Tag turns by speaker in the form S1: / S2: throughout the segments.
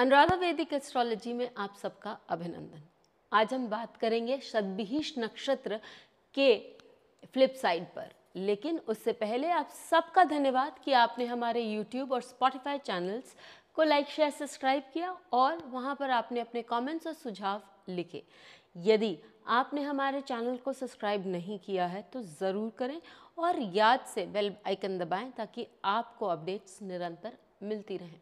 S1: अनुराधा वैदिक एस्ट्रोलॉजी में आप सबका अभिनंदन। आज हम बात करेंगे शतभिष नक्षत्र के फ्लिप साइड पर। लेकिन उससे पहले आप सबका धन्यवाद कि आपने हमारे YouTube और Spotify चैनल्स को लाइक शेयर सब्सक्राइब किया और वहाँ पर आपने अपने कमेंट्स और सुझाव लिखे। यदि आपने हमारे चैनल को सब्सक्राइब नहीं किया है तो ज़रूर करें और याद से बेल आइकन दबाएँ ताकि आपको अपडेट्स निरंतर मिलती रहें।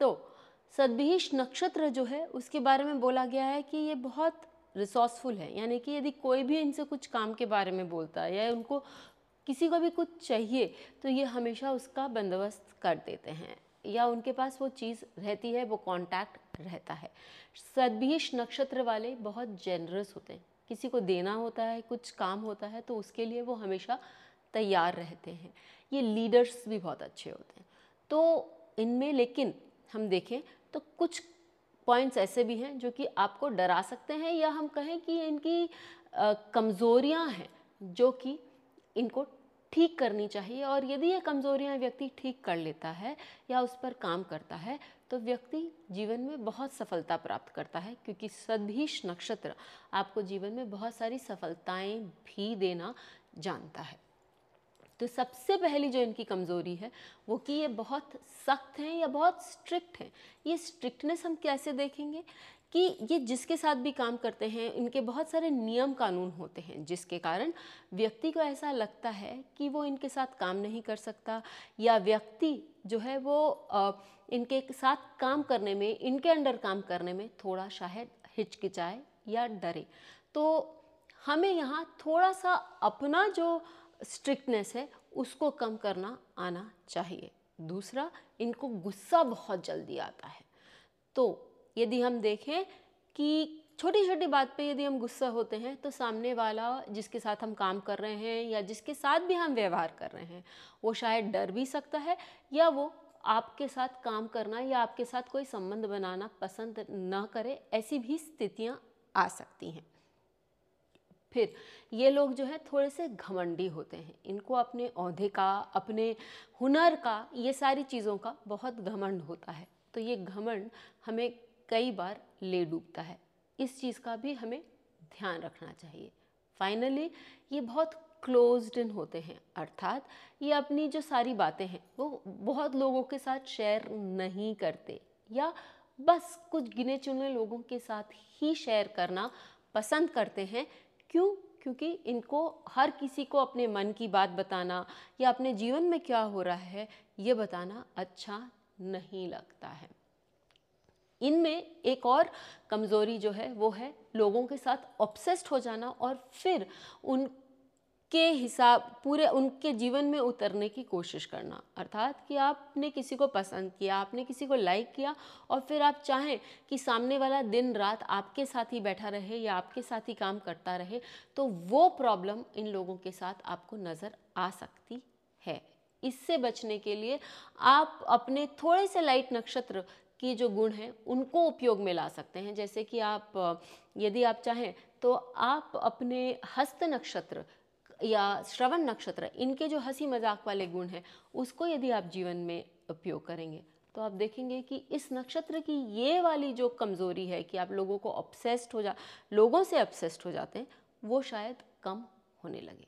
S1: तो सदभिष नक्षत्र जो है, उसके बारे में बोला गया है कि ये बहुत रिसोर्सफुल है। यानी कि यदि कोई भी इनसे कुछ काम के बारे में बोलता है या उनको किसी को भी कुछ चाहिए तो ये हमेशा उसका बंदोबस्त कर देते हैं। या उनके पास वो चीज़ रहती है, वो कांटेक्ट रहता है। सदभिष नक्षत्र वाले बहुत जेनरस होते हैं। किसी को देना होता है, कुछ काम होता है तो उसके लिए वो हमेशा तैयार रहते हैं। ये लीडर्स भी बहुत अच्छे होते हैं। तो इनमें लेकिन हम देखें तो कुछ पॉइंट्स ऐसे भी हैं जो कि आपको डरा सकते हैं या हम कहें कि इनकी कमज़ोरियाँ हैं जो कि इनको ठीक करनी चाहिए और यदि ये कमज़ोरियाँ व्यक्ति ठीक कर लेता है या उस पर काम करता है तो व्यक्ति जीवन में बहुत सफलता प्राप्त करता है क्योंकि सदभीष नक्षत्र आपको जीवन में बहुत सारी सफलताएँ भी देना जानता है। तो सबसे पहली जो इनकी कमज़ोरी है, वो कि ये बहुत सख्त हैं या बहुत स्ट्रिक्ट हैं। ये स्ट्रिक्टनेस हम कैसे देखेंगे? कि ये जिसके साथ भी काम करते हैं, इनके बहुत सारे नियम कानून होते हैं, जिसके कारण व्यक्ति को ऐसा लगता है कि वो इनके साथ काम नहीं कर सकता, या व्यक्ति जो है वो इनके साथ काम करने में, इनके अंडर काम करने में थोड़ा शायद हिचकिचाए या डरे। तो हमें यहाँ थोड़ा सा अपना जो स्ट्रिक्टनेस है, उसको कम करना आना चाहिए। दूसरा, इनको गुस्सा बहुत जल्दी आता है। तो यदि हम देखें कि छोटी छोटी बात पे यदि हम गुस्सा होते हैं तो सामने वाला जिसके साथ हम काम कर रहे हैं या जिसके साथ भी हम व्यवहार कर रहे हैं, वो शायद डर भी सकता है या वो आपके साथ काम करना या आपके साथ कोई संबंध बनाना पसंद ना करे, ऐसी भी स्थितियाँ आ सकती हैं। फिर ये लोग जो है थोड़े से घमंडी होते हैं। इनको अपने अहदे का, अपने हुनर का, ये सारी चीज़ों का बहुत घमंड होता है। तो ये घमंड हमें कई बार ले डूबता है। इस चीज़ का भी हमें ध्यान रखना चाहिए। फाइनली ये बहुत क्लोज्ड इन होते हैं। अर्थात ये अपनी जो सारी बातें हैं, वो बहुत लोगों के साथ शेयर नहीं करते। या बस कुछ गिने चुने लोगों के साथ ही शेयर करना पसंद करते हैं। क्यों? क्योंकि इनको हर किसी को अपने मन की बात बताना या अपने जीवन में क्या हो रहा है, ये बताना अच्छा नहीं लगता है। इनमें एक और कमज़ोरी जो है, वो है लोगों के साथ ऑब्सेस्ड हो जाना और फिर उन के हिसाब, पूरे उनके जीवन में उतरने की कोशिश करना। अर्थात कि आपने किसी को पसंद किया, आपने किसी को लाइक किया और फिर आप चाहें कि सामने वाला दिन रात आपके साथ ही बैठा रहे या आपके साथ ही काम करता रहे तो वो प्रॉब्लम इन लोगों के साथ आपको नज़र आ सकती है। इससे बचने के लिए आप अपने थोड़े से लाइट नक्षत्र की जो गुण हैं, उनको उपयोग में ला सकते हैं। जैसे कि आप, यदि आप चाहें तो आप अपने हस्त नक्षत्र या श्रवण नक्षत्र, इनके जो हँसी मज़ाक वाले गुण हैं, उसको यदि आप जीवन में उपयोग करेंगे तो आप देखेंगे कि इस नक्षत्र की ये वाली जो कमज़ोरी है कि आप लोगों को ऑब्सेस्ड हो जा, लोगों से ऑब्सेस्ड हो जाते हैं, वो शायद कम होने लगे।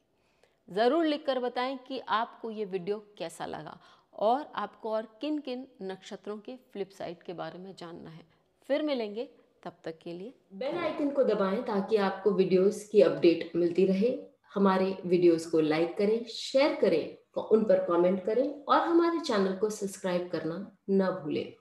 S1: ज़रूर लिख कर बताएँ कि आपको ये वीडियो कैसा लगा और आपको और किन किन नक्षत्रों के फ्लिप साइड के बारे में जानना है। फिर मिलेंगे, तब तक के लिए। बेल आइकन को दबाएँ ताकि आपको वीडियोस की अपडेट मिलती रहे। हमारे वीडियोस को लाइक करें, शेयर करें, उन पर कमेंट करें और हमारे चैनल को सब्सक्राइब करना न भूलें।